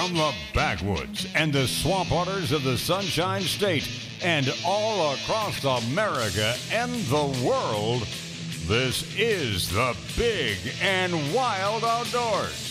From the backwoods and the swamp waters of the Sunshine State and all across America and the world, this is the Big and Wild Outdoors.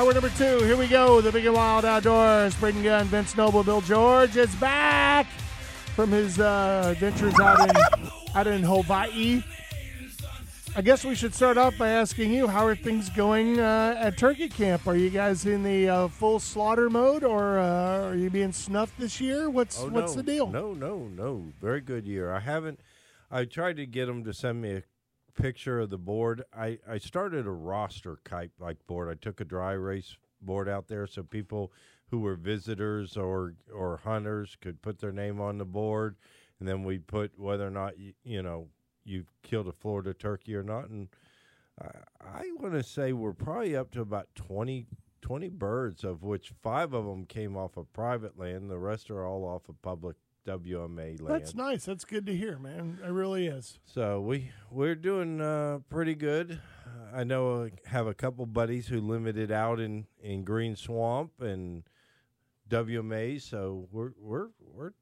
Hour number two. Here we go. The Big and Wild Outdoors. Braden Gunn, Vince Noble, Bill George is back from his uh, adventures out in out in Hawaii. I guess we should start off by asking you how are things going uh, at Turkey Camp? Are you guys in the uh, full slaughter mode, or uh, are you being snuffed this year? What's Oh, what's no, the deal? No, no, no. Very good year. I haven't. I tried to get them to send me a picture of the board. I I started a roster kite like board. I took a dry race board out there so people who were visitors or or hunters could put their name on the board, and then we put whether or not you, you know you killed a Florida turkey or not. And I, I want to say we're probably up to about 20, 20 birds, of which five of them came off of private land. The rest are all off of public WMA land. That's nice. That's good to hear, man. It really is. So we we're doing uh, pretty good. I know I have a couple buddies who limited out in, in Green Swamp and WMA. So we're we're we're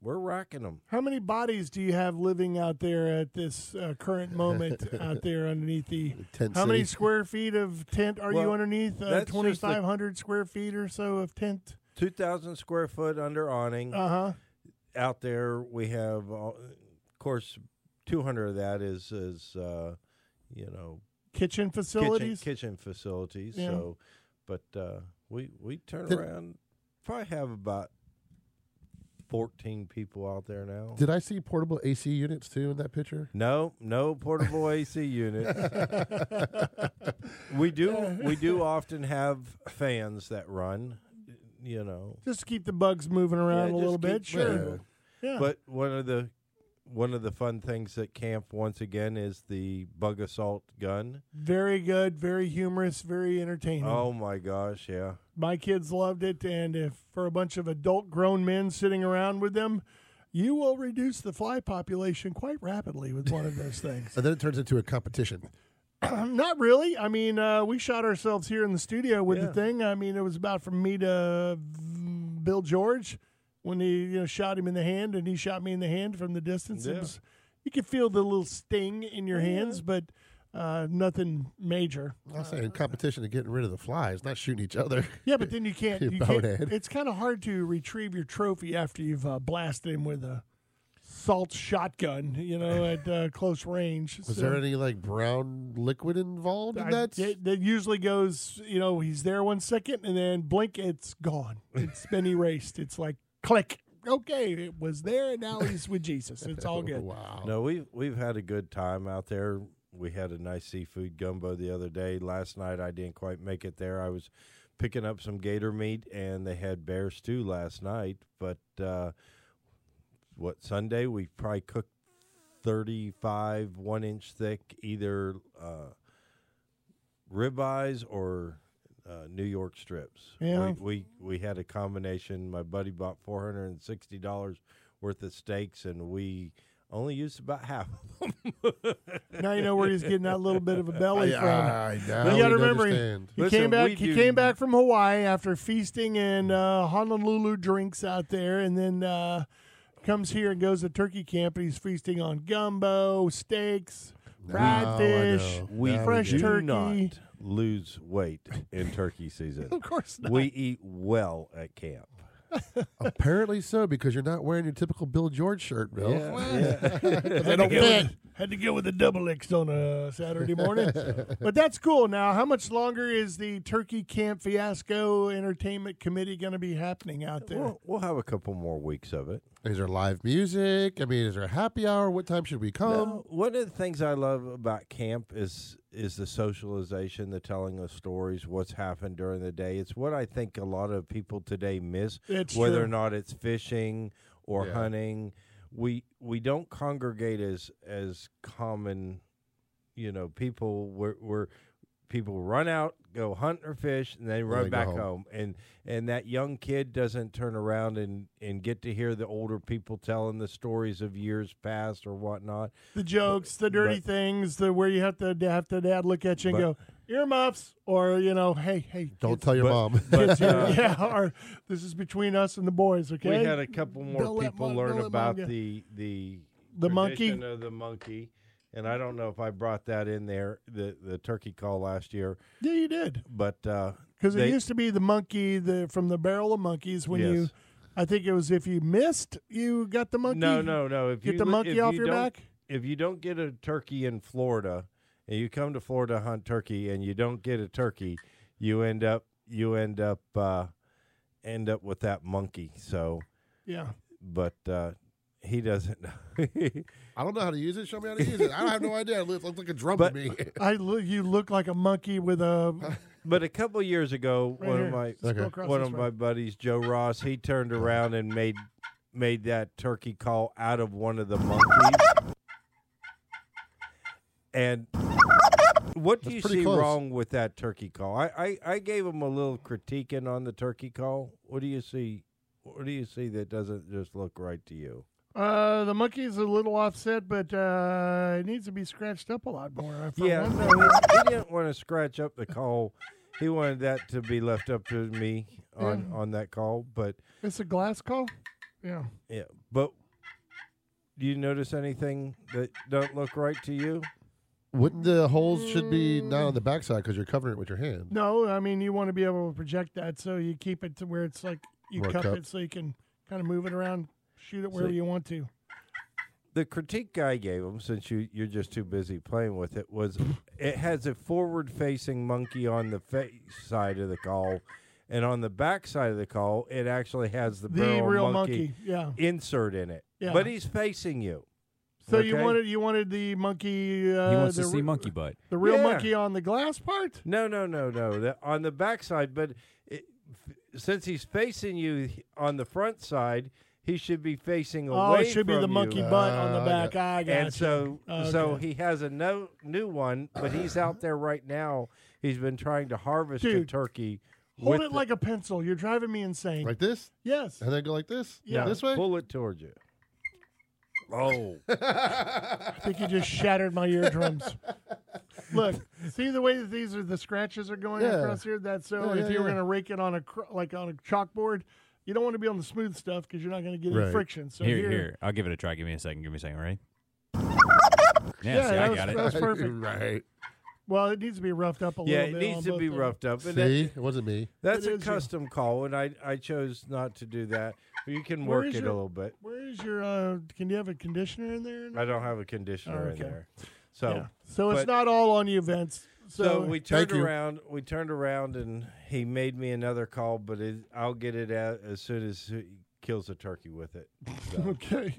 we're rocking them. How many bodies do you have living out there at this uh, current moment out there underneath the? Tent How many square feet of tent are you underneath? Uh, that's just the- Twenty five hundred square feet or so of tent. Two thousand square foot under awning. Uh huh. out there we have uh, of course 200 of that is is uh, you know Kitchen kitchen, facilities. kitchen facilities Yeah. so but uh, we we turn Did- around probably have about 14 people out there now Did I see portable AC units too in that picture? no no portable AC units we do we do often have fans that run you know Just to keep the bugs moving around Yeah, a little bit. keep- Sure. Yeah. But one of the one of the fun things at camp once again is the Bug-A-Salt gun. very good. Very humorous. Very entertaining. Oh my gosh, yeah. My kids loved it, and if for a bunch of adult grown men sitting around with them, you will reduce the fly population quite rapidly with one of those things. And then it turns into a competition. Not really. I mean, uh, we shot ourselves here in the studio with Yeah. the thing. I mean, it was about from me to Bill George when he you know shot him in the hand, and he shot me in the hand from the distance. It Yeah. was, you could feel the little sting in your hands, but uh, nothing major. I was saying competition to getting rid of the flies, not shooting each other. Yeah, but then you can't. You You can't it's kind of hard to retrieve your trophy after you've uh, blasted him with a salt shotgun. You know, at uh, close range. Was So- there any like brown liquid involved in I- that? That, that usually goes, you know, he's there one second and then blink, it's gone. It's been erased. It's like click. Okay, it was there and now he's with Jesus. It's all good. wow. No, we've we've had a good time out there. We had a nice seafood gumbo the other day. Last night I didn't quite make it there. I was picking up some gator meat and they had bear stew last night. But uh, what Sunday we probably cooked thirty five one inch thick either uh, ribeyes or uh, New York strips. Yeah. We, we we had a combination. My buddy bought four hundred and sixty dollars worth of steaks, and we only used about half of them. Now you know where he's getting that little bit of a belly I, from. I now You gotta remember, understand. He Listen, came back. He do- came back from Hawaii after feasting in uh, Honolulu drinks out there, and then uh, comes here and goes to turkey camp, and he's feasting on gumbo, steaks, fried Now I fish, know. we fresh do turkey. not lose weight in turkey season. Of course not. we eat well at camp. Apparently so, because you're not wearing your typical Bill George shirt, Bill. They don't fit. Had to go with the double X on a Saturday morning. but that's cool. Now, how much longer is the Turkey Camp Fiasco Entertainment Committee going to be happening out there? We'll, we'll have a couple more weeks of it. Is there live music? I mean, is there a happy hour? What time should we come? No, one of the things I love about camp is is the socialization, the telling of stories, what's happened during the day. It's what I think a lot of people today miss, It's whether true. or not it's fishing or Yeah. hunting. We we don't congregate as as common, you know, people. We're, we're people run out, go hunt or fish, and then run they back home. home. And and that young kid doesn't turn around and and get to hear the older people telling the stories of years past or whatnot. The jokes, the dirty but- things, the where you have to have to dad look at you and But- go earmuffs, or you know, hey, hey, Don't kids, tell your but- mom. But uh, yeah, or this is between us and the boys, okay? we had a couple more Don't people mom- learn don't let mom about the the The monkey? tradition of the monkey. And I don't know if I brought that in there, the the turkey call last year, yeah, you did but uh, because it used to be the monkey the from the barrel of monkeys when you. I think it was if you missed, you got the monkey. No, no, no. If Get you the monkey off you your back. If you don't get a turkey in Florida, and you come to Florida to hunt turkey, and you don't get a turkey, you end up you end up uh, end up with that monkey. So, Yeah, but uh, he doesn't. I don't know how to use it. Show me how to use it. I don't have no idea. It looks looks like a drum But- to me. I look. You look like a monkey with a. but a couple years ago, Right one here. of my Let's go Okay. across one this of way. my buddies, Joe Ross, he turned around and made made that turkey call out of one of the monkeys. And what do That's you pretty see close. wrong with that turkey call? I, I, I gave him a little critiquing on the turkey call. What do you see? What do you see that doesn't just look right to you? Uh, the monkey's a little offset, but uh, it needs to be scratched up a lot more. Yeah, no, he, he didn't want to scratch up the call. He wanted that to be left up to me on, Yeah. on that call, but it's a glass call. Yeah. Yeah, but do you notice anything that don't look right to you? Wouldn't the holes should be not on the backside because you're covering it with your hand? No, I mean you want to be able to project that, so you keep it to where it's like you More cup cup. it, so you can kind of move it around, shoot it wherever So- you want to. The critique I gave him, since you you're just too busy playing with it, was it has a forward-facing monkey on the face side of the call, and on the back side of the call, it actually has the, The real monkey, monkey, yeah. insert in it. Yeah. But he's facing you. So you wanted you wanted the monkey. Uh, he wants the, to see monkey butt. The real Yeah. monkey on the glass part. No, no, no, no. The, on the back side, but it, f- since he's facing you on the front side, he should be facing away. Oh, it should be from the monkey you. butt on the Uh, back. got- I got and you. so so he has a no, new one, but he's out there right now. He's been trying to harvest a turkey. hold it the- like a pencil. You're driving me insane. Like this, yes. and then go like this. Yeah. this way. Pull it towards you. Oh, I think you just shattered my eardrums. Look, see the way that these are the scratches are going Yeah. across here. That's so. Yeah, if yeah, you were going to rake it on a cr- like on a chalkboard, you don't want to be on the smooth stuff because you're not going to get any Right. friction. So here, here, I'll give it a try. Give me a second. Give me a second, right? Yeah, Yeah, see, that I was- got it. that was perfect. right. Well, it needs to be roughed up a little. yeah, little it bit. needs to both be of them. roughed up. And See, that, it wasn't me. that's It a is you. custom call, and I I chose not to do that. But you can Where work is it your- a little bit. Where is your? Uh, can you have a conditioner in there? I don't have a conditioner Oh, okay. in there, so. yeah. So it's but- not all on you, Vince. So, So, we turned you. around. We turned around, and he made me another call. But it, I'll get it out as soon as he kills a turkey with it. So. okay.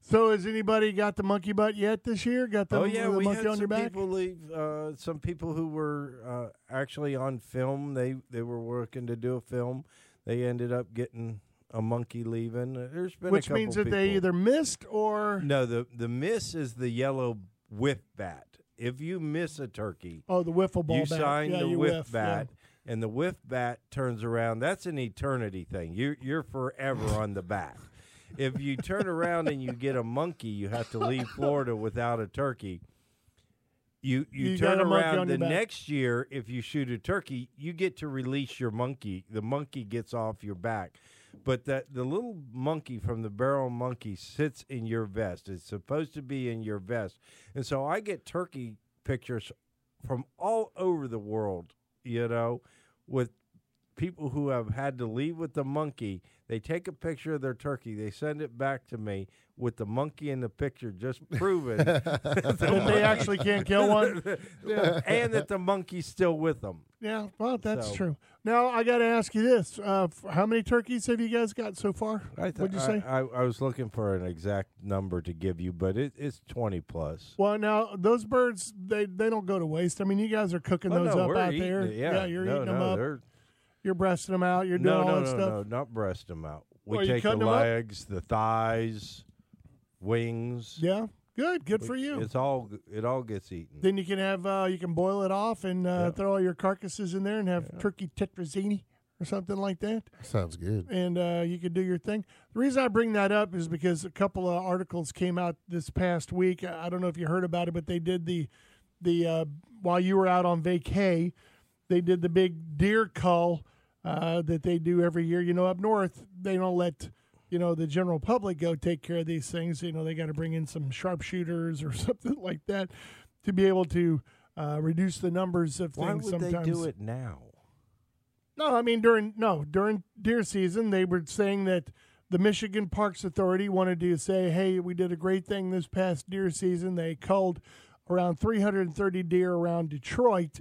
So has anybody got the monkey butt yet this year? Got the, oh yeah, the we monkey had on some your back? people leave. Uh, some people who were uh, actually on film. They they were working to do a film. They ended up getting a monkey leaving. Uh, There's been Which a couple means that they either missed or no. The the miss is the yellow whiff bat. If you miss a turkey, oh the wiffle ball you bat. sign yeah, the you whiff whiff, bat, and the whiff bat turns around. That's an eternity thing. You you're forever on the bat. If you turn around and you get a monkey, you have to leave Florida without a turkey. You you, You turn around the next year. If you shoot a turkey, you get to release your monkey. The monkey gets off your back, but that the little monkey from the barrel monkey sits in your vest. It's supposed to be in your vest, and so I get turkey pictures from all over the world. You know, with people who have had to leave with the monkey. They take a picture of their turkey. They send it back to me with the monkey in the picture, just proving that they actually can't kill one. and that the monkey's still with them. Yeah, well, that's So- true. Now I got to ask you this: uh, How many turkeys have you guys got so far? I th- What'd you say? I, I was looking for an exact number to give you, but it, it's twenty plus. Well, now those birds they they don't go to waste. I mean, you guys are cooking Oh, those no, up out there. it. Yeah, you're no, eating them no, up. They're- You're breasting them out. You're doing No, all no, that no, stuff. no, not breast them out. We What, you take the cutting 'em up? legs, the thighs, wings. Yeah. Good, good for you. It's all it all gets eaten. Then you can have uh, you can boil it off and uh, Yeah. throw all your carcasses in there and have turkey tetrazzini or something like that. Sounds good. and uh, you could do your thing. The reason I bring that up is because a couple of articles came out this past week. I I don't know if you heard about it, but they did the the uh, while you were out on vacay, they did the big deer cull uh, that they do every year. You know, up north they don't let you know the general public go take care of these things. You know, they got to bring in some sharpshooters or something like that to be able to uh, reduce the numbers of Why things. would sometimes they do it now? no, I mean during no during deer season, they were saying that the Michigan Parks Authority wanted to say, "Hey, we did a great thing this past deer season. They culled around 330 deer around Detroit,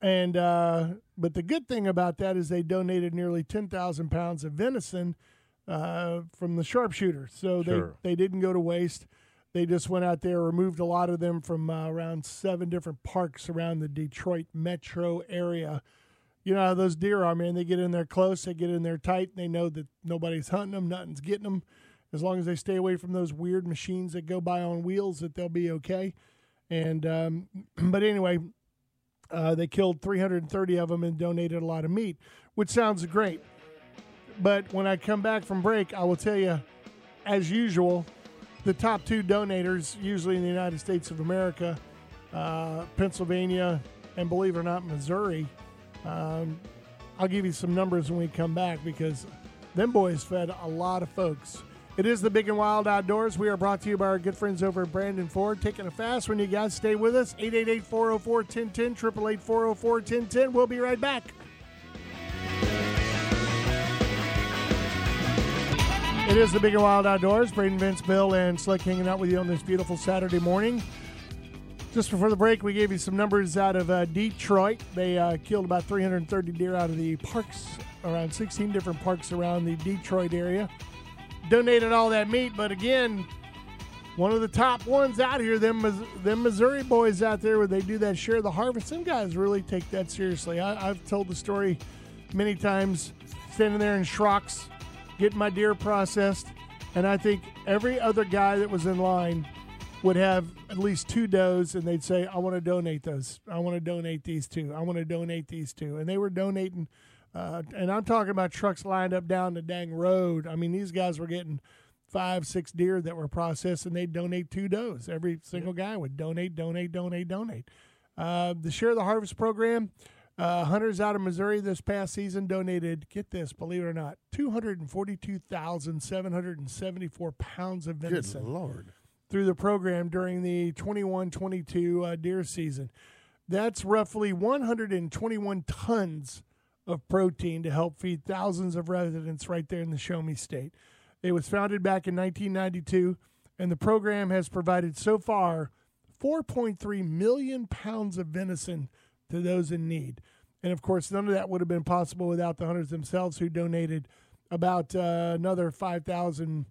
and uh, but the good thing about that is they donated nearly 10,000 pounds of venison uh, from the sharpshooter. So Sure. they they didn't go to waste. They just went out there, removed a lot of them from uh, around seven different parks around the Detroit metro area you know how those deer are, man. They get in there close, they get in there tight, and they know that nobody's hunting them, nothing's getting them. As long as they stay away from those weird machines that go by on wheels, that they'll be okay. And um, but anyway, uh, they killed 330 of them and donated a lot of meat, which sounds great. But when I come back from break, I will tell you, as usual, the top two donators, usually in the United States of America, uh, Pennsylvania, and believe it or not, Missouri. Um, I'll give you some numbers when we come back because them boys fed a lot of folks. It is the Big and Wild Outdoors. We are brought to you by our good friends over at Brandon Ford. Taking a fast when you guys stay with us. 888 404 1010, 888 404 1010. We'll be right back. It is the Big and Wild Outdoors. Braden Vince, Bill, and Slick hanging out with you on this beautiful Saturday morning. Just before the break, we gave you some numbers out of uh, Detroit. They uh, killed about 330 deer out of the parks, around 16 different parks around the Detroit area. Donated all that meat, but again, one of the top ones out here, them them Missouri boys out there, where they do that share the harvest. Some guys really take that seriously. I, I've told the story many times, standing there in Schrocks, getting my deer processed, and I think every other guy that was in line would have at least two does, and they'd say, "I want to donate those. I want to donate these two. I want to donate these two. And they were donating, uh, and I'm talking about trucks lined up down the dang road. I mean, these guys were getting five, six deer that were processed, and they'd donate two does. Every single guy would donate, donate, donate, donate. Uh, the Share the Harvest program. Uh, hunters out of Missouri this past season donated, get this, believe it or not, 242,774 pounds of Good venison lord. through the program during the 21 22 uh, deer season. That's roughly 121 tons of protein to help feed thousands of residents right there in the Show Me State. It was founded back in 1992, and the program has provided so far 4.3 million pounds of venison to those in need. And of course, none of that would have been possible without the hunters themselves, who donated about uh, another 5,000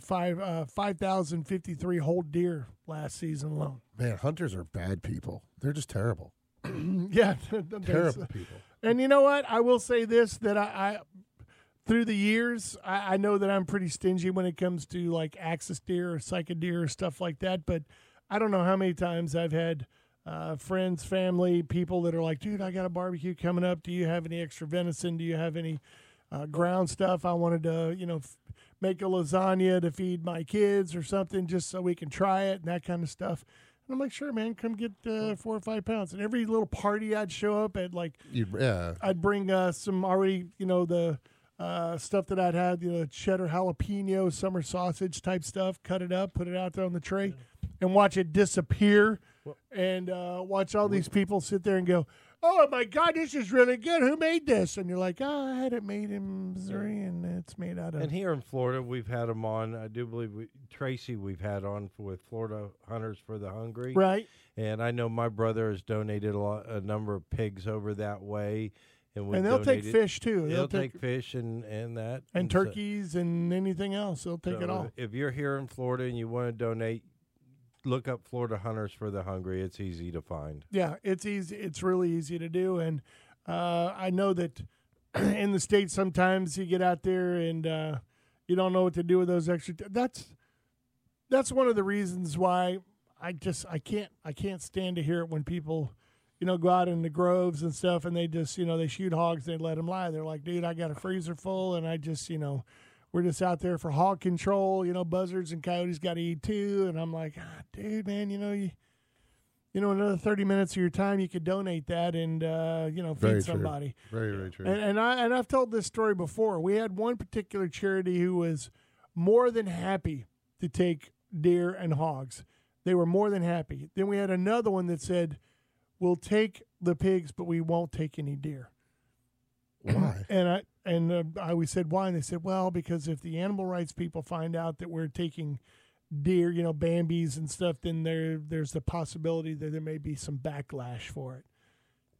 five uh, 5,053 whole deer last season alone. Man, hunters are bad people. They're just terrible. yeah, Terrible people. And you know what? I will say this that I, I through the years, I, I know that I'm pretty stingy when it comes to like axis deer or sika deer or stuff like that. But I don't know how many times I've had uh, friends, family, people that are like, dude, I got a barbecue coming up. Do you have any extra venison? Do you have any uh, ground stuff? I wanted to, you know, f- make a lasagna to feed my kids or something just so we can try it and that kind of stuff. And I'm like, sure, man, come get uh, four or five pounds. And every little party I'd show up at, like, yeah. I'd bring uh, some already, you know, the uh, stuff that I'd had, you know, cheddar jalapeno, summer sausage type stuff, cut it up, put it out there on the tray, and watch it disappear. And uh, watch all these people sit there and go, Oh my God, this is really good. Who made this? And you're like, Oh, I had it made in Missouri and it's made out of. And here in Florida, we've had them on. I do believe we, Tracy we've had on for, with Florida Hunters for the Hungry. right? And I know my brother has donated a, lot, a number of pigs over that way. And, And they'll take fish too. They'll, They'll take, take, fish and, and that. and so- turkeys and anything else. They'll take so it all. If you're here in Florida and you want to donate, look up Florida Hunters for the Hungry. It's easy to find. Yeah, it's easy. It's really easy to do, and uh, I know that in the states sometimes you get out there and uh, you don't know what to do with those extra. That's that's one of the reasons why I just I can't I can't stand to hear it when people, you know, go out in the groves and stuff and they just you know they shoot hogs they let them lie. They're like, dude, I got a freezer full and I just you know. We're just out there for hog control, you know. Buzzards and coyotes got to eat too, and I'm like, ah, dude, man, you know, you, you know, another thirty minutes of your time, you could donate that and uh, you know feed Very true. somebody. Very, very true. And, and I and I've told this story before. We had one particular charity who was more than happy to take deer and hogs. They were more than happy. Then we had another one that said, "We'll take the pigs, but we won't take any deer." Why? And I and uh, I we said why, and they said, "Well, because if the animal rights people find out that we're taking deer, you know, Bambies and stuff, then there there's the possibility that there may be some backlash for it."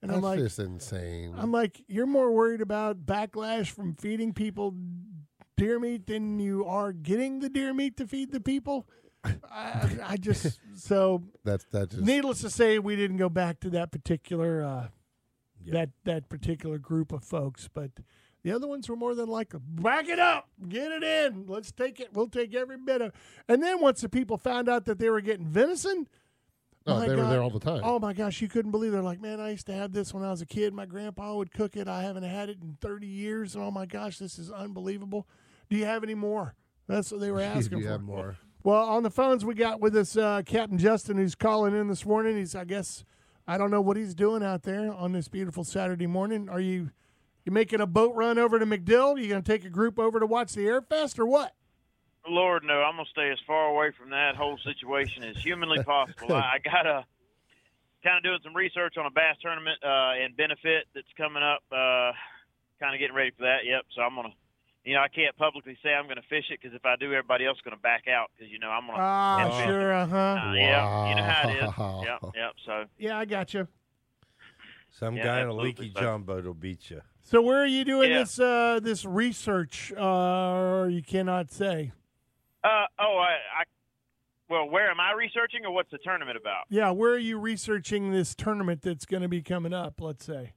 And That's I'm like, just insane. I'm like, you're more worried about backlash from feeding people deer meat than you are getting the deer meat to feed the people. I, I just so That's that just needless to say, we didn't go back to that particular uh, Yeah. that that particular group of folks, but the other ones were more than like, back it up, get it in, let's take it, we'll take every bit of. And then once the people found out that they were getting venison, oh, my they were there all the time. Oh my gosh, you couldn't believe it. they're like, man, I used to have this when I was a kid. My grandpa would cook it. I haven't had it in 30 years. And oh my gosh, this is unbelievable. Do you have any more? That's what they were asking you for. have more. Well, on the phones we got with us uh, Captain Justin, who's calling in this morning. He's, I guess, I don't know what he's doing out there on this beautiful Saturday morning. Are you you making a boat run over to MacDill? Are you going to take a group over to watch the Airfest or what? Lord, no, I'm gonna stay as far away from that whole situation as humanly possible. I, I gotta kind of doing some research on a bass tournament uh, and benefit that's coming up. Uh, kind of getting ready for that. Yep. So I'm gonna, you know, I can't publicly say I'm gonna fish it because if I do, everybody else is gonna back out because you know I'm gonna. Ah, Yeah. sure, uh huh. Uh, Yeah, you know how it Wow. is. Yep, yep. So Yeah, I got you. Some Yeah, guy in a absolutely. leaky John boat will beat you. So where are you doing Yeah. this uh, this research? Uh, you cannot say. Uh, oh, I, I, well, where am I researching, or what's the tournament about? Yeah, where are you researching this tournament that's going to be coming up? Let's say.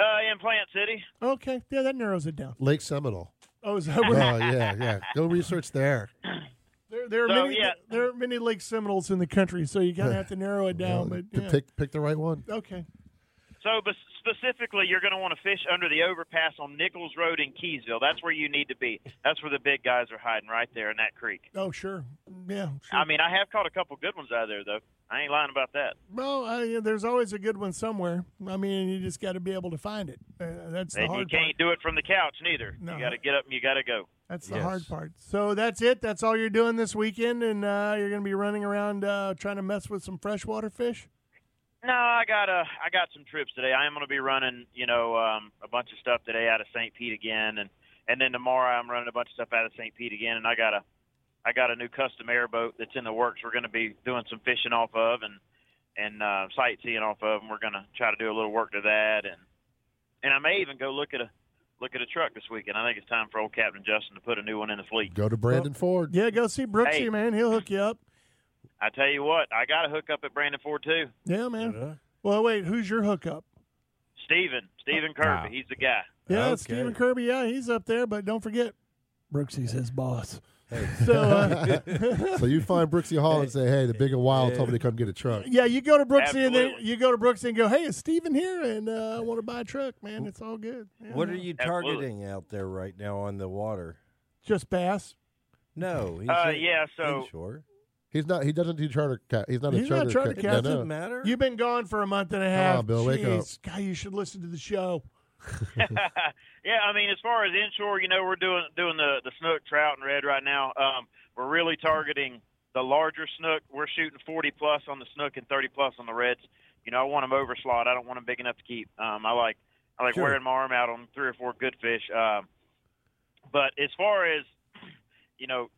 Uh, in Plant City. Okay, yeah, that narrows it down. Lake Seminole. Oh, is that oh yeah, yeah. Go research there. there, there are So, many. yeah. There are many Lake Seminoles in the country, so you kind of have to narrow it down. Well, but to yeah. pick pick the right one. okay, So, but specifically, you're going to want to fish under the overpass on Nichols Road in Keysville. That's where you need to be. That's where the big guys are hiding, right there in that creek. oh sure, yeah. Sure. I mean, I have caught a couple good ones out of there, though. I ain't lying about that. well, uh, yeah, there's always a good one somewhere. I mean, you just got to be able to find it. Uh, that's the And you can't part. do it from the couch, neither. No. You got to get up and you got to go. That's the Yes. hard part. So that's it. That's all you're doing this weekend, and uh, you're going to be running around uh, trying to mess with some freshwater fish. No, I got uh, I got some trips today. I am going to be running, you know, um, a bunch of stuff today out of St. Pete again, and and then tomorrow I'm running a bunch of stuff out of St. Pete again, and I got a I got a new custom airboat that's in the works. We're going to be doing some fishing off of and and uh, sightseeing off of, and we're going to try to do a little work to that, and and I may even go look at a look at a truck this weekend. I think it's time for old Captain Justin to put a new one in the fleet. Go to Brandon Ford. Yeah, go see Brooksy, Hey. man. He'll hook you up. I tell you what, I got a hookup at Brandon Ford too. Yeah, man. Uh, Well, wait, who's your hookup? Steven, Steven Kirby, Wow. he's the guy. Yeah, Okay. Stephen Kirby. Yeah, he's up there, but don't forget, Brooksy's his boss. Hey. So, uh, So you find Brooksy Hall and say, "Hey, the big and wild told me to come get a truck." yeah, you go to Brooksy and then you go to Brooksy and go, "Hey, is Steven here? And uh, I want to buy a truck, man. It's all good." Yeah, What are you Absolutely. targeting out there right now on the water? Just bass. No, he's Uh, yeah, so inshore. He's not. He doesn't do charter. Ca- he's not He's a not charter. a charter ca- It captain. doesn't matter. You've been gone for a month and a half. on, Bill, wake up. Jeez, God, you should listen to the show. yeah, I mean, as far as inshore, you know, we're doing doing the the snook, trout, and red right now. Um, we're really targeting the larger snook. We're shooting 40 plus on the snook and 30 plus on the reds. You know, I want them over slot. I don't want them big enough to keep. Um, I like I like Sure. wearing my arm out on three or four good fish. Um, but as far as you know,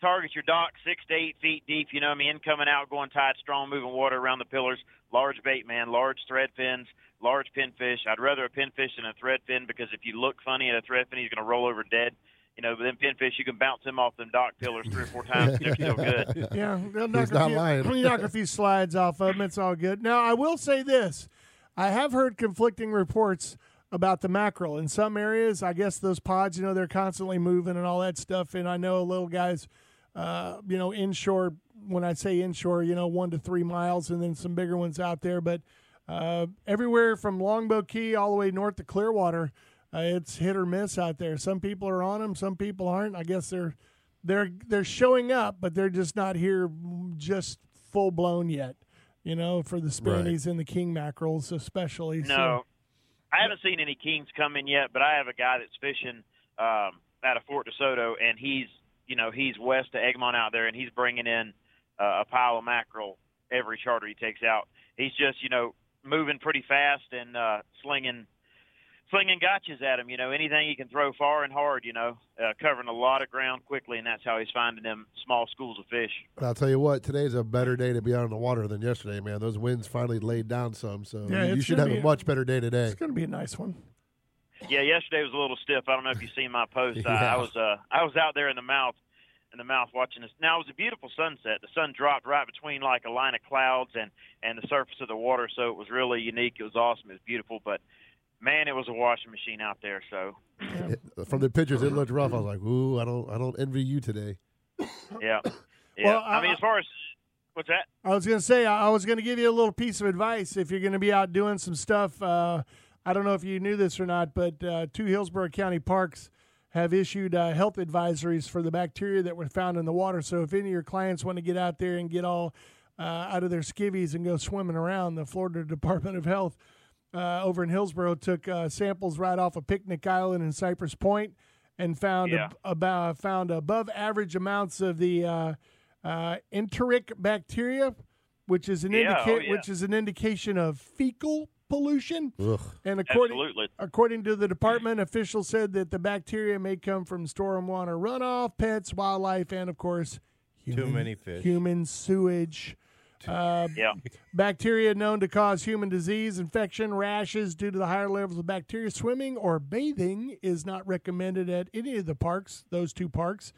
target your dock six to eight feet deep. You know, what I mean, coming out, going tight, strong, moving water around the pillars. Large bait, man, large thread fins, large pinfish. I'd rather a pinfish than a thread fin because if you look funny at a thread fin, he's going to roll over dead. You know, but then pinfish, you can bounce them off them dock pillars three or four times. and They're still good. Yeah, they'll knock He's a not few, lying. You knock a few slides off of them. It's all good. Now, I will say this: I have heard conflicting reports about the mackerel in some areas. I guess those pods, you know, they're constantly moving and all that stuff. And I know little guys uh, you know, inshore. When I say inshore, you know, one to three miles, and then some bigger ones out there. But uh, everywhere from Longboat Key all the way north to Clearwater, uh, it's hit or miss out there. Some people are on them, some people aren't. I guess they're they're they're showing up, but they're just not here just full blown yet. You know, for the spannies and the king mackerels, especially. No, So, I haven't seen any kings come in yet, but I have a guy that's fishing um, out of Fort DeSoto, and he's you know he's west of Egmont out there, and he's bringing in uh, a pile of mackerel every charter he takes out. He's just you know moving pretty fast and uh, slinging slinging gotchas at him. You know anything he can throw far and hard. You know uh, covering a lot of ground quickly, and that's how he's finding them small schools of fish. But I'll tell you what, today's a better day to be out on the water than yesterday, man. Those winds finally laid down some, so Yeah, you should have be a a- much better day today. it's going to be a nice one. Yeah, yesterday was a little stiff. I don't know if you seen my post. I, Yeah. I was uh I was out there in the mouth in the mouth watching this. Now it was a beautiful sunset. The sun dropped right between like a line of clouds and and the surface of the water, so it was really unique. It was awesome. It was beautiful, but man, it was a washing machine out there. So It- from the pictures, it looked rough. I was like, "Ooh, I don't, I don't envy you today." yeah, yeah. Well, I, mean, as far as what's that? I was going to say, I I was going to give you a little piece of advice if you're going to be out doing some stuff. Uh, I don't know if you knew this or not, but uh, two Hillsborough County parks have issued uh, health advisories for the bacteria that were found in the water. So if any of your clients want to get out there and get all uh, out of their skivvies and go swimming around, the Florida Department of Health uh, over in Hillsborough took uh, samples right off of Picnic Island and Cypress Point and found Yeah. ab- about found above average amounts of the uh, uh, enteric bacteria, which is an Yeah, indica- oh, yeah. which is an indication of fecal pollution. Ugh. And according Absolutely. according to the department, officials said that the bacteria may come from stormwater runoff, pets, wildlife, and of course, human, many fish. human sewage. Uh, Yeah. Bacteria known to cause human disease, infection, rashes due to the higher levels of bacteria. Swimming or bathing is not recommended at any of the parks, those two parks.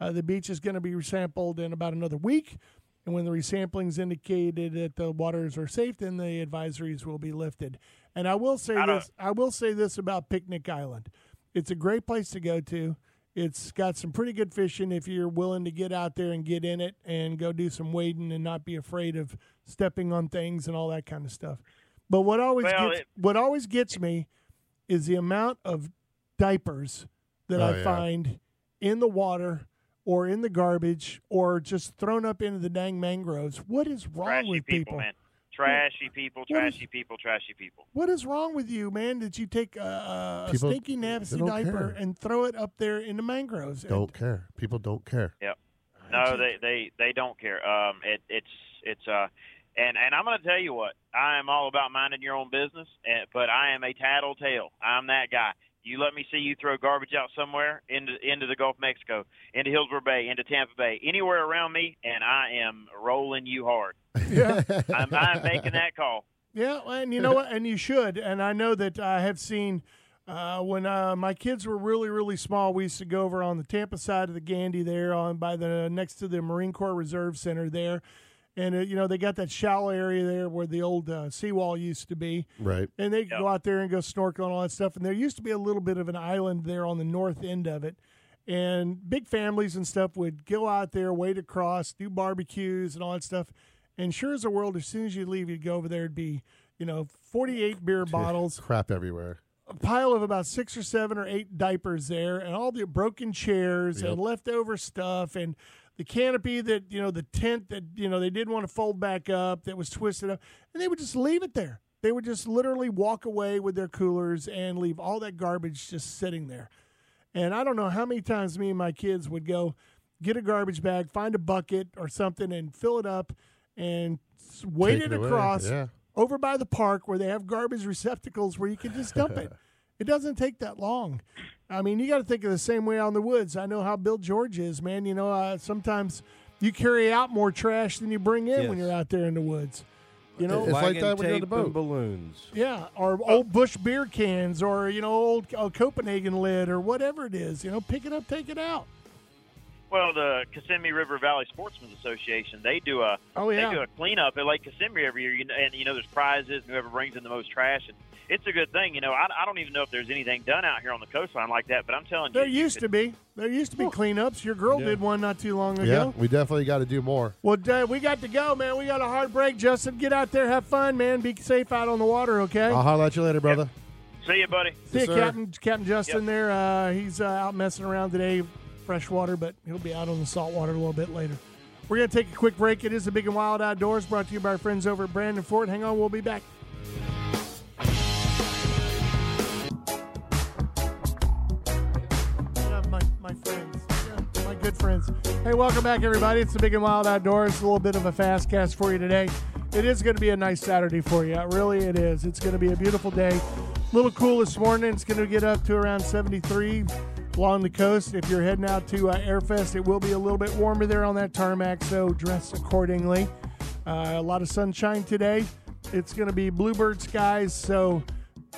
Uh, the beach is going to be resampled in about another week. And when the resampling's indicated that the waters are safe, then the advisories will be lifted. And I will say I this I will say this about Picnic Island. It's a great place to go to. It's got some pretty good fishing if you're willing to get out there and get in it and go do some wading and not be afraid of stepping on things and all that kind of stuff. But what always Well, gets it- what always gets me is the amount of diapers that Oh, I yeah. find in the water or in the garbage or just thrown up into the dang mangroves. What is wrong Trashy with people, people? man. Trashy people, What is- trashy people, trashy people. What is wrong with you, man? That you take a, a People- stinky, nasty diaper care. and throw it up there in the mangroves? Don't care. People don't care. Yep. No, they they they don't care. Um, it, it's it's uh, and and I'm going to tell you what I am all about minding your own business, and, but I am a tattletale. I'm that guy. You let me see you throw garbage out somewhere into into the Gulf of Mexico, into Hillsborough Bay, into Tampa Bay, anywhere around me, and I am rolling you hard. Yeah. I'm, I'm making that call. Yeah, and you know what? And you should. And I know that I have seen uh, when uh, my kids were really, really small. We used to go over on the Tampa side of the Gandy there, on by the next to the Marine Corps Reserve Center there, and uh, you know they got that shallow area there where the old uh, seawall used to be. Right. and they Yep. go out there and go snorkel and all that stuff. And there used to be a little bit of an island there on the north end of it, and big families and stuff would go out there, wade across, do barbecues and all that stuff. And sure as the world, as soon as you leave, you'd go over there, it'd be you know forty-eight beer bottles, Crap everywhere. a pile of about six or seven or eight diapers there, and all the broken chairs Yep. and leftover stuff, and the canopy that you know, the tent that you know they didn't want to fold back up that was twisted up, and they would just leave it there. They would just literally walk away with their coolers and leave all that garbage just sitting there. And I don't know how many times me and my kids would go get a garbage bag, find a bucket or something, and fill it up and wade Take it it across yeah. over by the park where they have garbage receptacles where you can just dump it. It doesn't take that long. I mean, you got to think of the same way on the woods. I know how Bill George is, man. You know, uh, sometimes you carry out more trash than you bring in when you're out there in the woods. You know, It's like that when you're on the boat. balloons. yeah, or old Busch beer cans, or you know, old uh, Copenhagen lid, or whatever it is. You know, pick it up, take it out. Well, the Kissimmee River Valley Sportsmen's Association they do a Oh yeah, they do a cleanup at Lake Kissimmee every year. You know, and you know there's prizes, and whoever brings in the most trash, and it's a good thing. You know, I, I don't even know if there's anything done out here on the coastline like that, but I'm telling There you, there used to be. There used to be cleanups. Your girl did one not too long ago. Yeah, ago. we definitely got to do more. Well, Dad, we got to go, man. We got a hard break. Justin, get out there, have fun, man. Be safe out on the water, okay? I'll holler at you later, brother. See you, buddy. See Yes, you. Captain Captain Justin there. Uh, he's uh, out messing around today, freshwater, but he'll be out on the saltwater a little bit later. We're going to take a quick break. It is the Big and Wild Outdoors brought to you by our friends over at Brandon Ford. Hang on, we'll be back. Yeah, my, my friends. Yeah, my good friends. Hey, welcome back, everybody. It's the Big and Wild Outdoors. A little bit of a fast cast for you today. It is going to be a nice Saturday for you. Really, it is. It's going to be a beautiful day. A little cool this morning. It's going to get up to around 73 along the coast. If you're heading out to uh, Airfest, it will be a little bit warmer there on that tarmac, so dress accordingly. Uh, a lot of sunshine today. It's going to be bluebird skies, so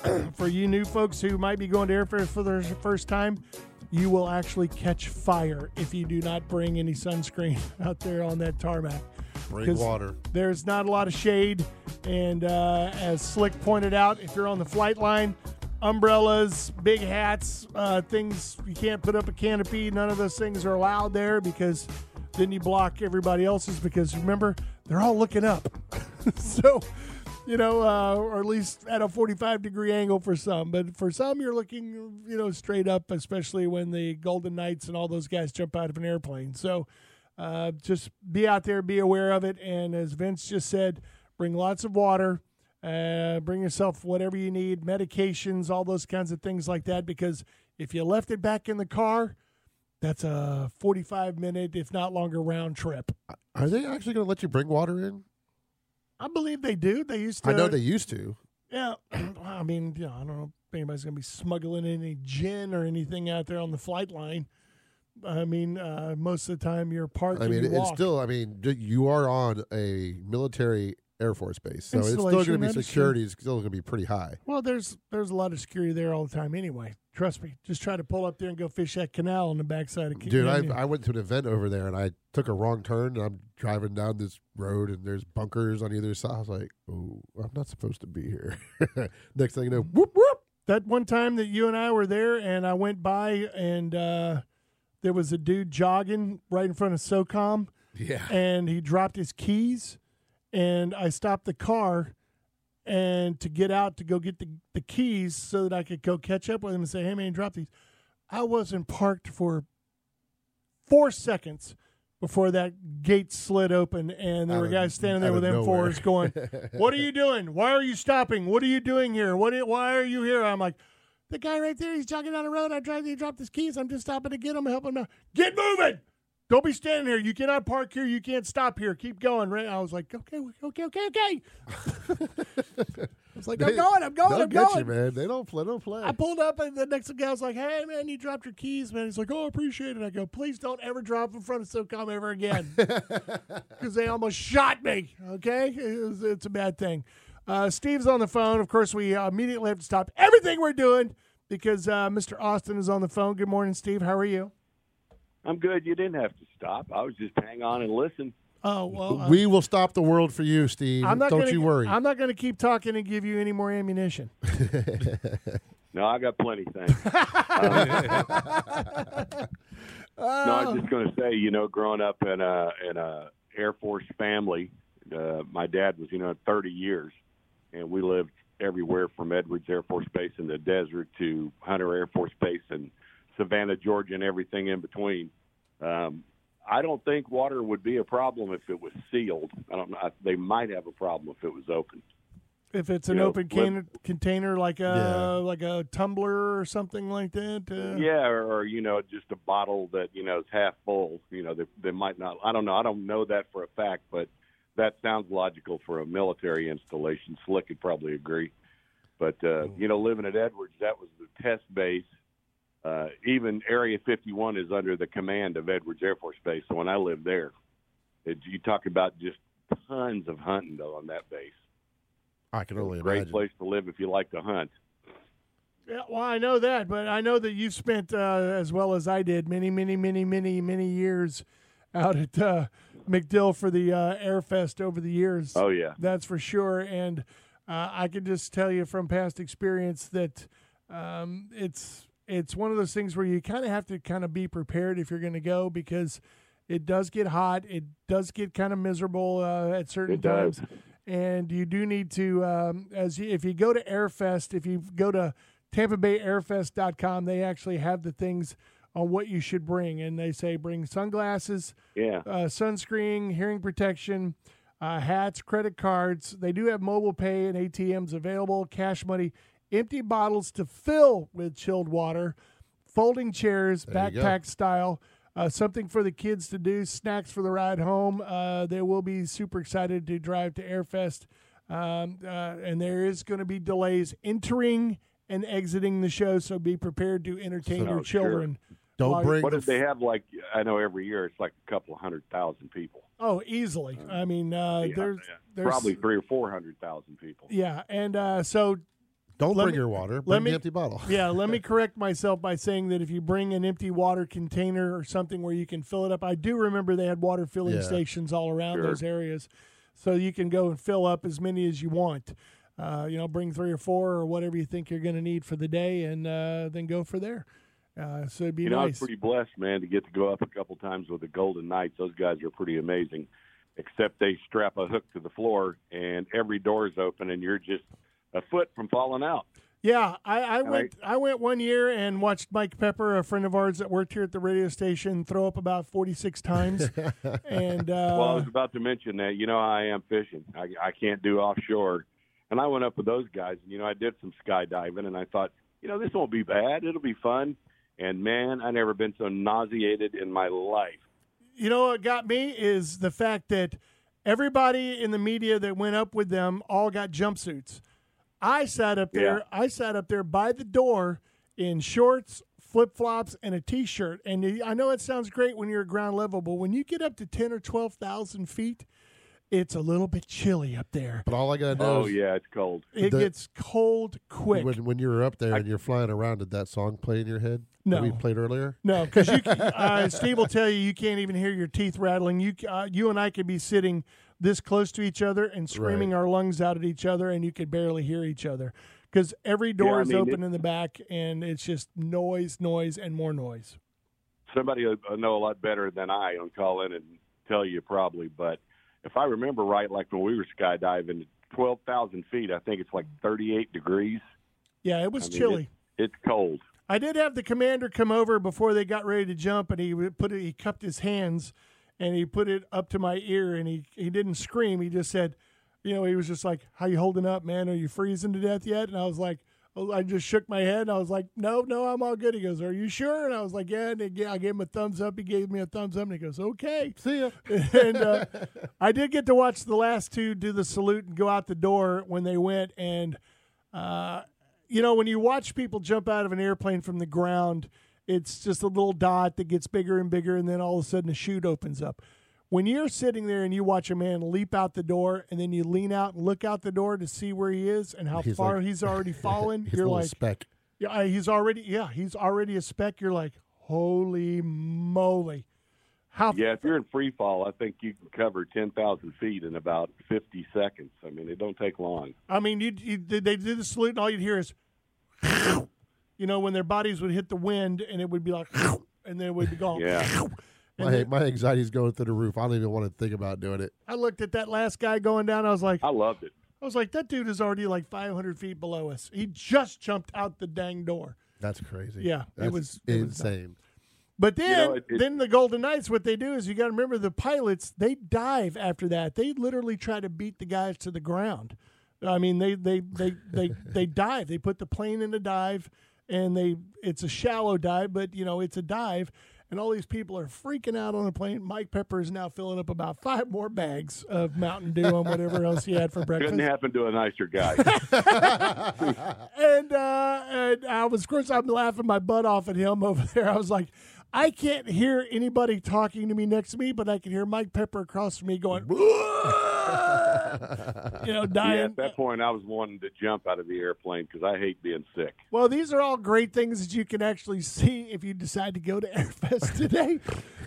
for you new folks who might be going to Airfest for the first time, you will actually catch fire if you do not bring any sunscreen out there on that tarmac. Bring water. There's not a lot of shade, and uh, as Slick pointed out, if you're on the flight line, umbrellas, big hats, uh, things you can't put up a canopy. None of those things are allowed there because then you block everybody else's. Because remember, they're all looking up, so you know, uh, or at least at a 45 degree angle for some. But for some, you're looking, you know, straight up, especially when the Golden Knights and all those guys jump out of an airplane. So uh, just be out there, be aware of it. And as Vince just said, bring lots of water. Uh, bring yourself whatever you need, medications, all those kinds of things like that. Because if you left it back in the car, that's a 45 minute, if not longer, round trip. Are they actually going to let you bring water in? I believe they do. They used to. I know they used to. Yeah, I mean, yeah, I don't know if anybody's gonna be smuggling any gin or anything out there on the flight line. I mean, uh, most of the time you're parked. I mean, you it's still. I mean, you are on a military Air Force base, so it's still going to be security is still going to be pretty high. well. There's there's a lot of security there all the time anyway. Trust me. Just try to pull up there and go fish that canal on the backside of. Dude, Canyon. I I went to an event over there and I took a wrong turn and I'm driving down this road and there's bunkers on either side. I was like, oh, I'm not supposed to be here. Next thing you know, whoop whoop. that one time that you and I were there, and I went by, and uh, there was a dude jogging right in front of SOCOM. Yeah. and he dropped his keys and I stopped the car and to get out to go get the, the keys so that I could go catch up with him and say, Hey man, drop these. I wasn't parked for four seconds before that gate slid open and there Out were guys standing there with. M4s going, What are you doing? Why are you stopping? What are you doing here? What are- why are you here? I'm like, the guy right there, he's jogging down the road. I tried to drop his keys. I'm just stopping to get him, help him out. Get moving! Don't be standing here. You cannot park here. You can't stop here. Keep going. Right? I was like, okay, okay, okay, okay. I was like, I'm going. I'm going. They'll I'm get going. you, man. They don't play. Don't play. I pulled up, and the next guy was like, "Hey, man, you dropped your keys, man." He's like, "Oh, I appreciate it." I go, "Please don't ever drop in front of SOCOM ever again," because they almost shot me. Okay, it was, it's a bad thing. Uh, Steve's on the phone. Of course, we immediately have to stop everything we're doing because uh, Mr. Austin is on the phone. Good morning, Steve. How are you? I'm good. You didn't have to stop. I was just hang on and listen. Oh well, uh, we will stop the world for you, Steve. I'm not don't gonna, you worry. I'm not going to keep talking and give you any more ammunition. No, I got plenty. Thanks. no, I was just going to say, you know, growing up in a in a Air Force family, uh, my dad was, you know, 30 years, and we lived everywhere from Edwards Air Force Base in the desert to Hunter Air Force Base and Savannah, Georgia, and everything in between. Um, I don't think water would be a problem if it was sealed. I don't know. They might have a problem if it was open. If it's an You know, open when- can- container, like a Yeah. like a tumbler or something like that. Uh, Yeah, or, or you know, just a bottle that you know is half full. You know, they, they might not. I don't know. I don't know that for a fact, but that sounds logical for a military installation. Slick could probably agree. But uh, you know, living at Edwards, that was the test base. Uh, even Area 51 is under the command of Edwards Air Force Base. So when I lived there, it, you talk about just tons of hunting though on that base. I can only Great imagine. place to live if you like to hunt. Yeah, well, I know that, but I know that you've spent uh, as well as I did many, many, many, many, many years out at uh, MacDill for the uh, Airfest over the years. Oh yeah. That's for sure. And uh, I can just tell you from past experience that um, it's it's one of those things where you kind of have to kind of be prepared if you're going to go because it does get hot. It does get kind of miserable uh, at certain It does. times, and you do need to um, as you, if you go to Airfest, if you go to Tampa Bay Airfest.com, they actually have the things on what you should bring, and they say bring sunglasses Yeah. uh, sunscreen, hearing protection, uh, hats, credit cards. They do have mobile pay and ATMs available, cash money, empty bottles to fill with chilled water, folding chairs, There backpack style. Uh, something for the kids to do, snacks for the ride home. Uh, they will be super excited to drive to Airfest. Um, uh, and there is going to be delays entering and exiting the show, so be prepared to entertain Oh, your sure. children. Don't bring What the if they have like I know every year it's like a couple of hundred thousand people. Oh, easily. I mean, uh, Yeah, there's, yeah. there's Probably three or four hundred thousand people. Yeah, and uh, so don't let bring me- your water. let Bring me- the empty bottle. yeah, let me correct myself by saying that if you bring an empty water container or something where you can fill it up, I do remember they had water filling Yeah. stations all around Sure. those areas, so you can go and fill up as many as you want. Uh, you know, bring three or four or whatever you think you're going to need for the day, and uh, then go for there. Uh, so it'd be You know, I was nice. pretty blessed, man, to get to go up a couple times with the Golden Knights. Those guys are pretty amazing. Except they strap a hook to the floor, and every door is open, and you're just a foot from falling out. Yeah, I, I went. Right. I went one year and watched Mike Pepper, a friend of ours that worked here at the radio station, throw up about forty six times. and uh, well, I was about to mention that. You know, I am fishing. I, I can't do offshore, and I went up with those guys. And you know, I did some skydiving, and I thought, you know, this won't be bad. It'll be fun. And man, I never been so nauseated in my life. you know what got me is the fact that everybody in the media that went up with them all got jumpsuits. I sat up there. Yeah. I sat up there by the door in shorts, flip flops, and a t shirt. And I know it sounds great when you're at ground level, but when you get up to ten or twelve thousand feet, it's a little bit chilly up there. But all I gotta know Oh is yeah, it's cold. It The- gets cold quick. when when you were up there and you're flying around, did that song play in your head? No. that we played earlier. No, because uh, Steve will tell you, you can't even hear your teeth rattling. You, uh, you and I could be sitting this close to each other and screaming Right. our lungs out at each other, and you could barely hear each other because every door Yeah, I is mean, open it- in the back, and it's just noise, noise, and more noise. somebody will will know a lot better than I on call in and tell you probably. But if I remember right, like when we were skydiving, twelve thousand feet, I think it's like thirty-eight degrees. Yeah, it was I mean, chilly. It's cold. I did have the commander come over before they got ready to jump, and he would put. He cupped his hands, and he put it up to my ear, and he he didn't scream. He just said, you know, he was just like, "How you holding up, man? Are you freezing to death yet?" And I was like, oh, I just shook my head, and I was like, "No, no, I'm all good." He goes, "Are you sure?" And I was like, "Yeah." And he, I gave him a thumbs up. He gave me a thumbs up, and he goes, "Okay." See ya. and uh, I did get to watch the last two do the salute and go out the door when they went. And uh, you know, when you watch people jump out of an airplane from the ground, it's just a little dot that gets bigger and bigger, and then all of a sudden a chute opens up. When you're sitting there and you watch a man leap out the door, and then you lean out and look out the door to see where he is and how He's far like- he's already fallen, He's you're little like, speck. yeah, he's already, yeah, he's already a speck. You're like, holy moly, how Yeah, if you're in free fall, I think you can cover ten thousand feet in about fifty seconds. I mean, it don't take long. I mean, you, you they did the salute, and all you'd hear is, you know, when their bodies would hit the wind, and it would be like, and then it would be gone. Yeah. And My then my anxiety's going through the roof. I don't even want to think about doing it. I looked at that last guy going down. I was like, I loved it. I was like, that dude is already like 500 feet below us. He just jumped out the dang door. That's crazy. Yeah, it That's was- it was insane. But then, know, it- it- then the Golden Knights, what they do is you got to remember the pilots. They dive after that. They literally try to beat the guys to the ground. I mean, they they they they they dive. They put the plane in a dive, and they it's a shallow dive, but you know it's a dive. And all these people are freaking out on the plane. Mike Pepper is now filling up about five more bags of Mountain Dew and whatever else he had for breakfast. Couldn't happen to a nicer guy. and uh, and I was, of course, I'm laughing my butt off at him over there. I was like, I can't hear anybody talking to me next to me, but I can hear Mike Pepper across from me going, you know, yeah, at that point, I was wanting to jump out of the airplane because I hate being sick. Well, these are all great things that you can actually see if you decide to go to Airfest today.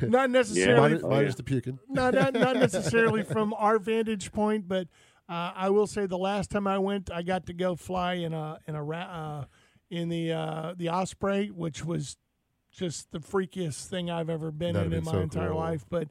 Not necessarily, Minus, Oh, minus the puking. not, not not necessarily from our vantage point, but Uh, I will say the last time I went, I got to go fly in a in a uh, in the uh, the Osprey, which was just the freakiest thing I've ever been That'd in in be my so entire cool. life. But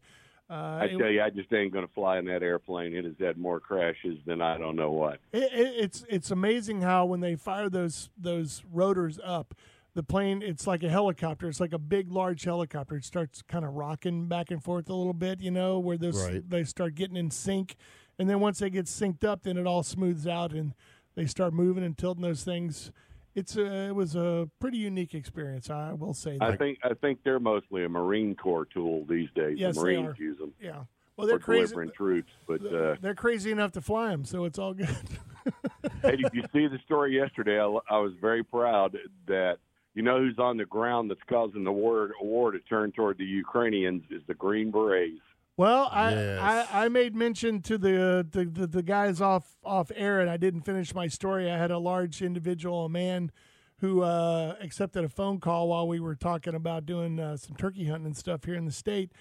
uh, I it- tell you, I just ain't going to fly in that airplane. It has had more crashes than I don't know what. It, it, it's it's amazing how when they fire those those rotors up, the plane it's like a helicopter. It's like a big, large helicopter. It starts kind of rocking back and forth a little bit, you know, where those Right. they start getting in sync, and then once they get synced up, then it all smooths out and they start moving and tilting those things. It's a, it was a pretty unique experience, I will say that. I think I think they're mostly a Marine Corps tool these days. Yes, the they Marines are. use them yeah. Well, they're crazy. delivering troops. But uh, They're crazy enough to fly them, so it's all good. hey, did you see the story yesterday? I, I was very proud that you know who's on the ground that's causing the war war to turn toward the Ukrainians is the Green Berets. Well, I, Yes. I I made mention to the, the the the guys off off air, and I didn't finish my story. I had a large individual, a man, who uh, accepted a phone call while we were talking about doing uh, some turkey hunting and stuff here in the state.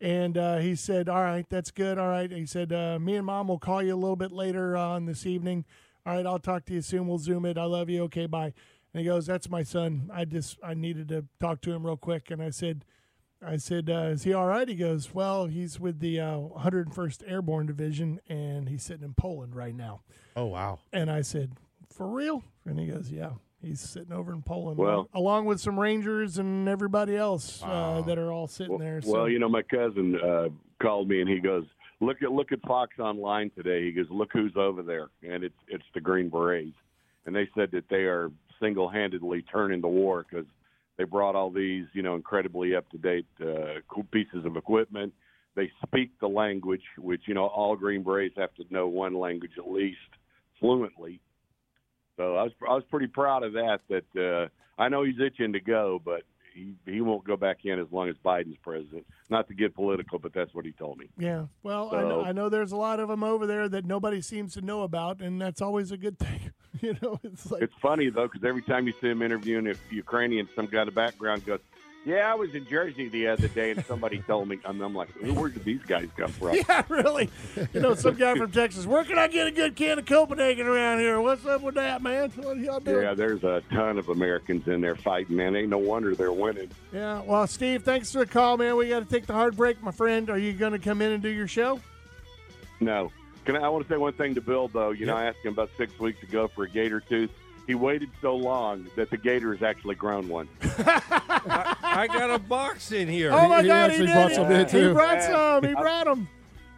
And uh, he said, "All right, that's good. All right." He said, uh, "Me and mom will call you a little bit later on this evening. All right, I'll talk to you soon. We'll zoom it. I love you. Okay, bye." And he goes, "That's my son. I just I needed to talk to him real quick." And I said, I said, uh, "Is he all right?" He goes, "Well, he's with the uh, 101st Airborne Division, and he's sitting in Poland right now." Oh wow. And I said, "For real?" And he goes, "Yeah, he's sitting over in Poland, Well- along, along with some Rangers and everybody else uh, that are all sitting Well, there." So, well, you know, my cousin uh, called me and he goes, "Look at look at Fox online today." He goes, "Look who's over there," and it's it's the Green Berets, and they said that they are single handedly turning the war because they brought all these, you know, incredibly up to date uh, cool pieces of equipment. They speak the language, which you know all Green Berets have to know one language at least fluently. So I was I was pretty proud of that. That uh, I know he's itching to go, but he he won't go back in as long as Biden's president. Not to get political, but that's what he told me. yeah. Well, I know I know there's a lot of them over there that nobody seems to know about, and that's always a good thing. you know, it's like It's funny though, because every time you see him interviewing a Ukrainian, some guy in the background goes, "Yeah, I was in Jersey the other day, and somebody told me." And I'm like, "Where did these guys come from?" Yeah, really. You know, some guy from Texas. Where can I get a good can of Copenhagen around here? What's up with that, man? What y'all doing? Yeah, there's a ton of Americans in there fighting, man. Ain't no wonder they're winning. Yeah. Well, Steve, thanks for the call, man. We got to take the hard break, my friend. Are you going to come in and do your show? No. Can I, I want to say one thing to Bill though. You know, I asked him about six weeks ago for a gator tooth. He waited so long that the gator has actually grown one. I, I got a box in here. Oh my he God, he actually did. brought He- some in, He too. brought some. He brought them.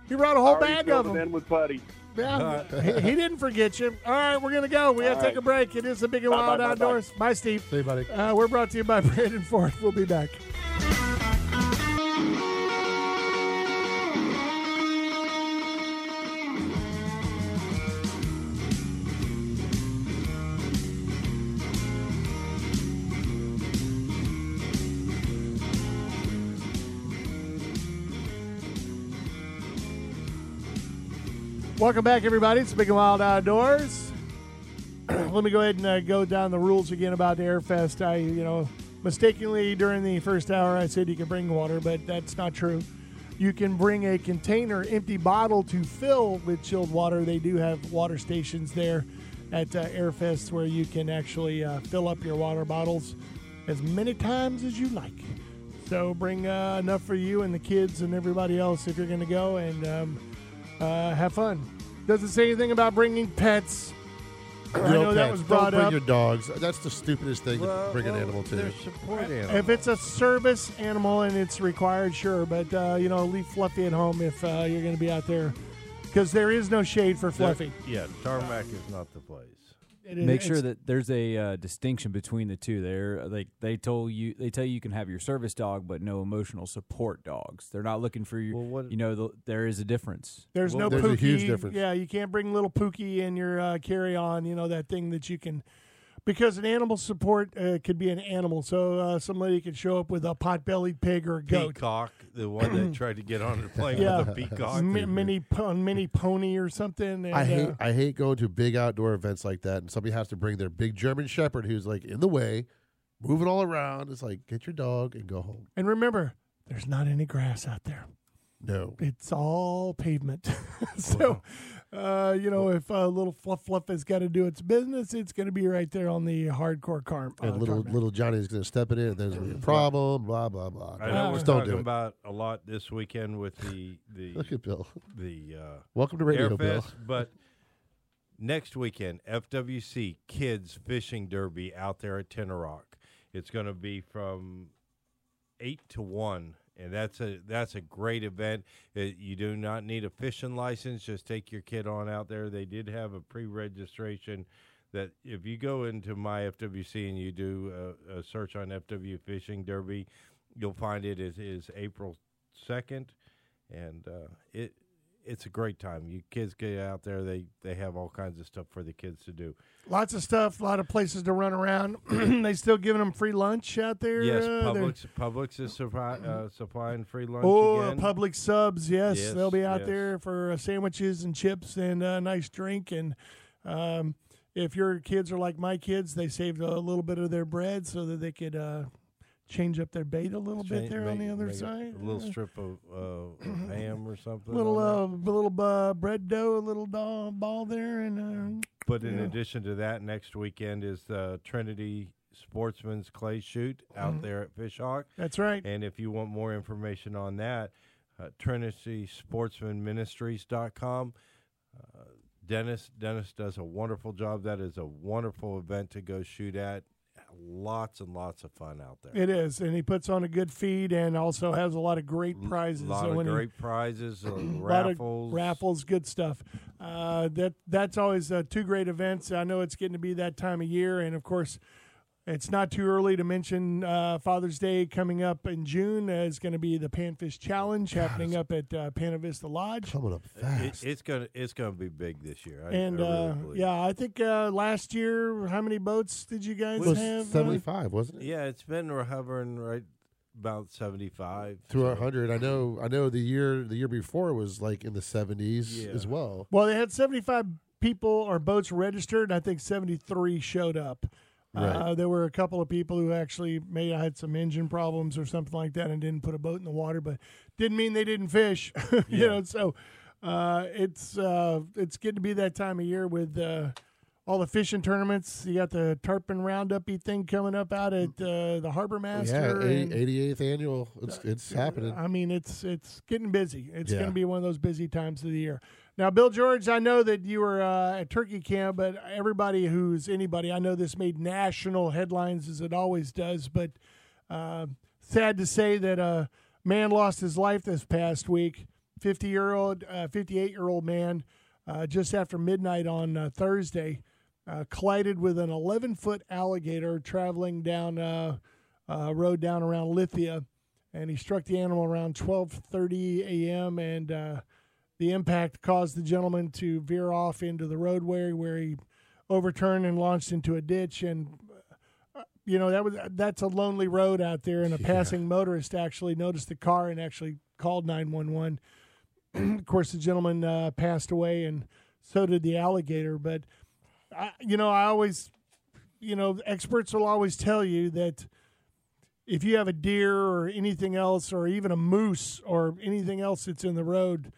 He brought a whole bag of them. in with putty. Yeah, he, he didn't forget you. All right, we're gonna go. We got to All take a break. It is the Big and Bye, Wild bye, bye, bye. Outdoors. Bye, Steve. See you, buddy. Uh, we're brought to you by Brandon Ford. We'll be back. Welcome back, everybody. It's Big and Wild Outdoors. Let me go ahead and uh, go down the rules again about the Airfest. I, you know, mistakenly during the first hour I said you can bring water, but that's not true. You can bring a container, empty bottle to fill with chilled water. They do have water stations there at uh, Airfest where you can actually uh, fill up your water bottles as many times as you like. So bring uh, enough for you and the kids and everybody else if you're going to go and um, uh, have fun. Doesn't say anything about bringing pets. I No know that was brought Don't bring up. your dogs. That's the stupidest thing Well, to bring an animal to. They're support animals. If it's a service animal and it's required, sure, but uh, you know, leave Fluffy at home if uh, you're going to be out there, because there is no shade for Fluffy. Yeah, tarmac is not the place. It is- Make sure that there's a uh, distinction between the two. They're like they told you they tell you you can have your service dog, but no emotional support dogs. They're not looking for you. Well, what- you know, the, there is a difference. there's well, no there's a Pookie. huge difference. Yeah, you can't bring little Pookie in your uh, carry on. You know that thing that you can. Because an animal support uh, could be an animal, so uh, somebody could show up with a pot-bellied pig or a goat, Peacock, the one that tried to get on the plane Yeah. with a peacock. Mi- mini po- mini pony or something. And, I hate uh, I hate going to big outdoor events like that, and somebody has to bring their big German Shepherd who's like in the way, moving it all around. It's like get your dog and go home. and remember, there's not any grass out there. No, it's all pavement. so Uh, you know, if uh, little fluff fluff has got to do its business, it's going to be right there on the hardcore car. uh, and little tarmac. little Johnny's going to step in it, and there's going to be a problem. Blah blah blah. I know we're Just don't talking do it. about a lot this weekend with the the Look at Bill. the uh, Welcome to Radio Bill. Airfest, but next weekend, FWC Kids Fishing Derby out there at Tenoroc. It's going to be from eight to one, and that's a that's a great event. Uh, you do not need a fishing license; just take your kid on out there. They did have a pre-registration. That if you go into my FWC and you do a, a search on FW Fishing Derby, you'll find it is, is April second, and uh, it it's a great time. You kids get out there; they they have all kinds of stuff for the kids to do. Lots of stuff, a lot of places to run around. they still giving them free lunch out there. Yes, uh, Publix Publix is supply, uh, supplying free lunch Oh, again. Publix subs, yes, Yes, they'll be out yes. there for uh, sandwiches and chips and a nice drink. And um, if your kids are like my kids, they saved a little bit of their bread so that they could uh, change up their bait a little bit Change- there on the other side. A little strip of, uh, of ham or something. little uh, little uh, bread dough, a little doll, ball there, and uh, But in yeah. addition to that, next weekend is the Trinity Sportsman's Clay Shoot out Mhm. there at Fishhawk. that's right. And if you want more information on that, uh, TrinitySportsmanMinistries.com. Uh, Dennis Dennis does a wonderful job. That is a wonderful event to go shoot at. Lots and lots of fun out there. It is, and he puts on a good feed, and also has a lot of great prizes. A lot So of when he- great prizes, uh, raffles. raffles, good stuff. Uh, that that's always uh, two great events. I know it's getting to be that time of year, and of course, it's not too early to mention uh, Father's Day coming up in June. Uh, is going to be the Panfish Challenge happening up at uh, Pana Vista Lodge. Coming up It, fast. it's gonna it's gonna be big this year. I, And I really uh, believe. yeah, I think uh, last year, how many boats did you guys it was have? uh, 75, wasn't it? yeah, it's been hovering right about seventy five through a hundred. I know. I know. The year the year before was like in the seventies Yeah. as well. Well, they had 75 people or boats registered. And I think 73 showed up. Uh, there were a couple of people who actually may have had some engine problems or something like that and didn't put a boat in the water, but didn't mean they didn't fish. you Yeah. know, so uh, it's uh, it's getting to be that time of year with uh, all the fishing tournaments. You got the Tarpon Roundup thing coming up out at uh, the Harbor Yeah, Master. and- 88th annual. It's it's happening. I mean, it's it's getting busy. It's Yeah. going to be one of those busy times of the year. Now, Bill George, I know that you were uh, at Turkey Camp, but everybody who's anybody, I know this made national headlines as it always does. But uh, sad to say that a man lost his life this past week. Fifty year old, fifty eight year old man, uh, just after midnight on uh, Thursday, uh, collided with an eleven foot alligator traveling down uh, uh, road down around Lithia and he struck the animal around 12:30 a.m. and uh, the impact caused the gentleman to veer off into the roadway where he overturned and launched into a ditch. And uh, you know that was that's a lonely road out there. And a passing motorist actually noticed the car and actually called 911 of course the gentleman uh, passed away and so did the alligator. But I, you know I always you know experts will always tell you that if you have a deer or anything else, or even a moose or anything else that's in the road,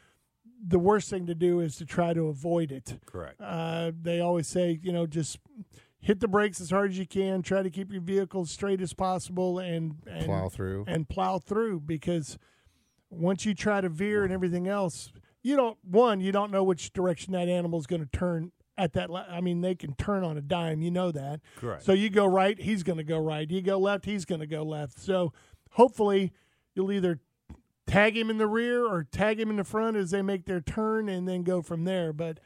the worst thing to do is to try to avoid it. Correct. Uh, they always say, you know, just hit the brakes as hard as you can, try to keep your vehicle straight as possible, and, and Plow through. and plow through because once you try to veer and everything else, you don't one you don't know which direction that animal is going to turn at that. I mean, they can turn on a dime, you know that. Correct. So you go right, he's going to go right. You go left, he's going to go left. So hopefully you'll either tag him in the rear or tag him in the front as they make their turn and then go from there. But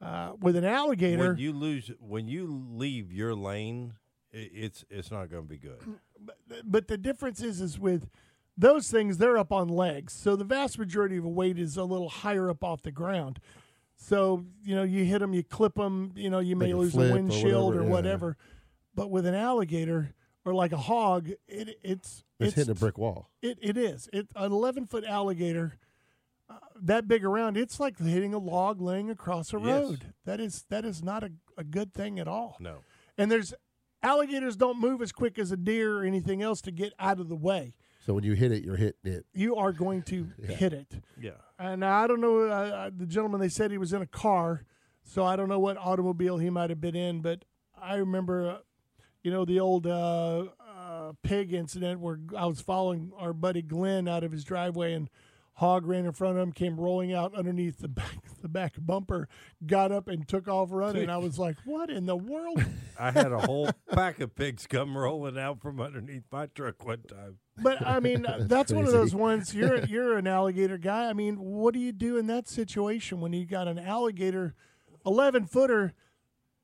uh, with an alligator, when you lose when you leave your lane, it's it's not going to be good. but the difference is is with those things they're up on legs so the vast majority of the weight is a little higher up off the ground so you know you hit them you clip them you know you may Make a lose the flip or windshield or whatever, whatever, yeah. but with an alligator or like a hog it it's It's, hitting a brick wall. it, it is it an 11 foot alligator uh, that big around it's like hitting a log laying across a Yes. road that is that is not a, a good thing at all No. and there's alligators don't move as quick as a deer or anything else to get out of the way. So when you hit it, you're hitting it. You are going to hit it. Yeah. And I don't know uh, uh, the gentleman. They said he was in a car, so I don't know what automobile he might have been in. But I remember, uh, you know, the old uh, pig incident where I was following our buddy Glenn out of his driveway, and hog ran in front of him, came rolling out underneath the back the back bumper, got up and took off running. I was like, "What in the world?" I had a whole pack of pigs come rolling out from underneath my truck one time. But I mean, that's, one of those ones. You're you're an alligator guy. I mean, what do you do in that situation when you got an alligator, eleven footer?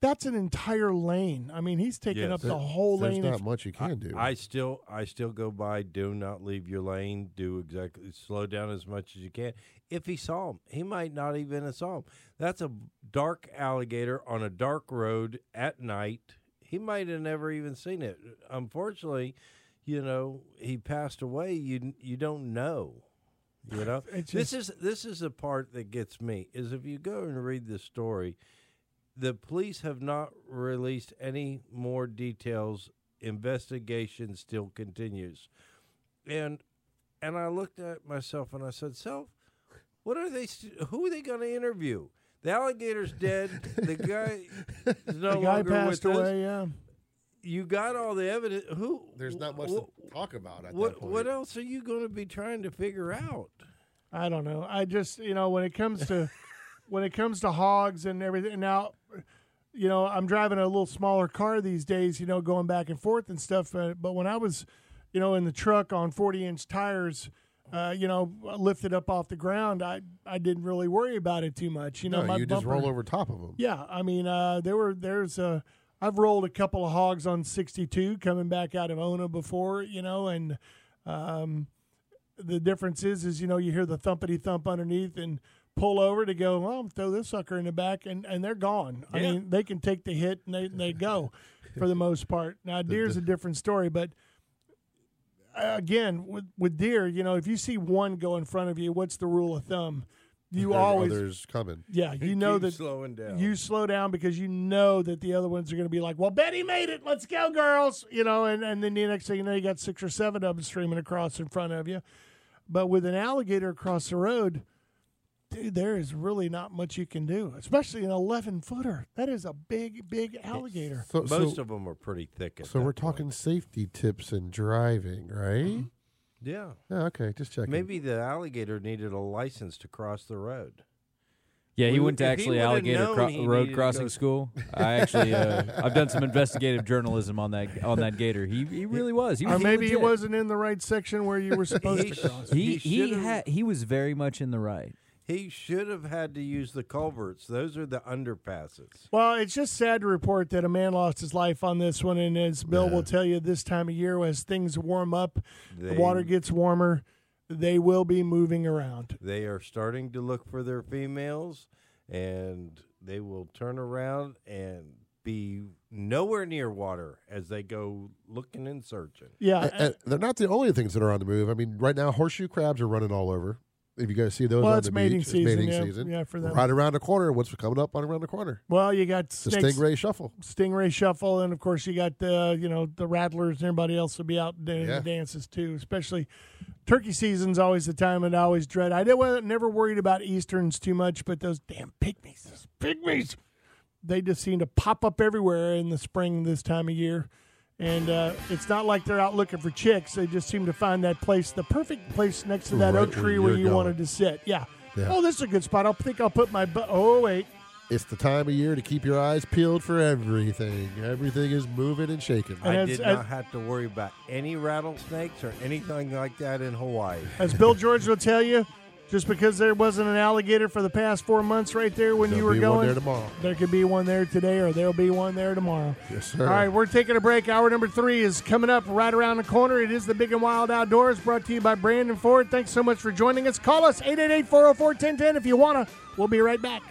That's an entire lane. I mean, he's taking Yes. up the whole There's lane. not Of, much you can do. I still I still go by do not leave your lane, do exactly slow down as much as you can. If he saw him, he might not even have saw him. That's a dark alligator on a dark road at night. He might have never even seen it. Unfortunately, you know, he passed away. You you don't know. You know, It's this is this is the part that gets me is if you go and read the story, the police have not released any more details. Investigation still continues, and and I looked at myself and I said, "Self, what are they? st- Who are they going to interview? The alligator's dead. the guy is no the guy longer passed with us. away. Yeah. You got all the evidence. Who? There's not much wh- to talk about at that what? point. What else are you going to be trying to figure out? I don't know. I just you know when it comes to when it comes to hogs and everything. Now, you know, I'm driving a little smaller car these days. You know, going back and forth and stuff. Uh, but when I was, you know, in the truck on 40 inch tires. Uh, you know, lifted up off the ground, I I didn't really worry about it too much. You know, no, my you just bumper, roll over top of them. Yeah, I mean, uh, there were there's uh, I've rolled a couple of hogs on 62 coming back out of Ona before, you know, and um, the difference is is you know you hear the thumpity thump underneath and pull over to go, well, throw this sucker in the back, and and they're gone. I mean, they can take the hit and they they go for the most part. Now deer's a different story, but. uh, Again, with with deer, you know, if you see one go in front of you, what's the rule of thumb? You There's always others coming. yeah, you know that slowing down. you slow down because you know that the other ones are going to be like, "Well, Betty made it. Let's go, girls!" You know, and and then the next thing you know, you got six or seven of them streaming across in front of you. But with an alligator across the road, dude, there is really not much you can do, especially an eleven footer. That is a big, big alligator. So, Most so, of them are pretty thick. At so we're point. talking safety tips and driving, right? Yeah, Yeah, okay, just checking. maybe the alligator needed a license to cross the road. Yeah, he We- went to actually alligator cro- he needed road to crossing school. I actually, uh, I've done some investigative journalism on that on that gator. He he really was. He was Or maybe he wasn't in the right section where you were supposed He to cross. He He he should've- had he was very much in the right. He should have had to use the culverts. Those are the underpasses. Well, it's just sad to report that a man lost his life on this one, and as Bill will tell you, this time of year, as things warm up, the water gets warmer, they will be moving around. They are starting to look for their females, and they will turn around and be nowhere near water as they go looking and searching. Yeah, And- and they're not the only things that are on the move. I mean, right now, horseshoe crabs are running all over. If you guys see those well, on it's the mating beach, season. it's mating yeah, season. yeah, for them. Right around the corner, what's coming up on around the corner? Well, you got The snakes, stingray shuffle. stingray shuffle, and of course you got the you know the rattlers and everybody else will be out doing Yeah. the dances too. Especially turkey season's always the time that I always dread. I wasn't never worried about easterns too much, but those damn pygmies, those pygmies, they just seem to pop up everywhere in the spring this time of year. And uh, it's not like they're out looking for chicks. They just seem to find that place, the perfect place next to that Right oak tree where you're you going. wanted to sit. Yeah. Yeah. Oh, this is a good spot. I think I'll put my butt. Oh, wait. It's the time of year to keep your eyes peeled for everything. Everything is moving and shaking. And I as- did as- not have to worry about any rattlesnakes or anything like that in Hawaii. As Bill George will tell you, just because there wasn't an alligator for the past four months right there when you There'll were be going, one there tomorrow. there could be one there today or there'll be one there tomorrow. Yes, sir. All right, we're taking a break. Hour number three is coming up right around the corner. It is the Big and Wild Outdoors brought to you by Brandon Ford. Thanks so much for joining us. Call us 888 404 1010 if you want to. We'll be right back.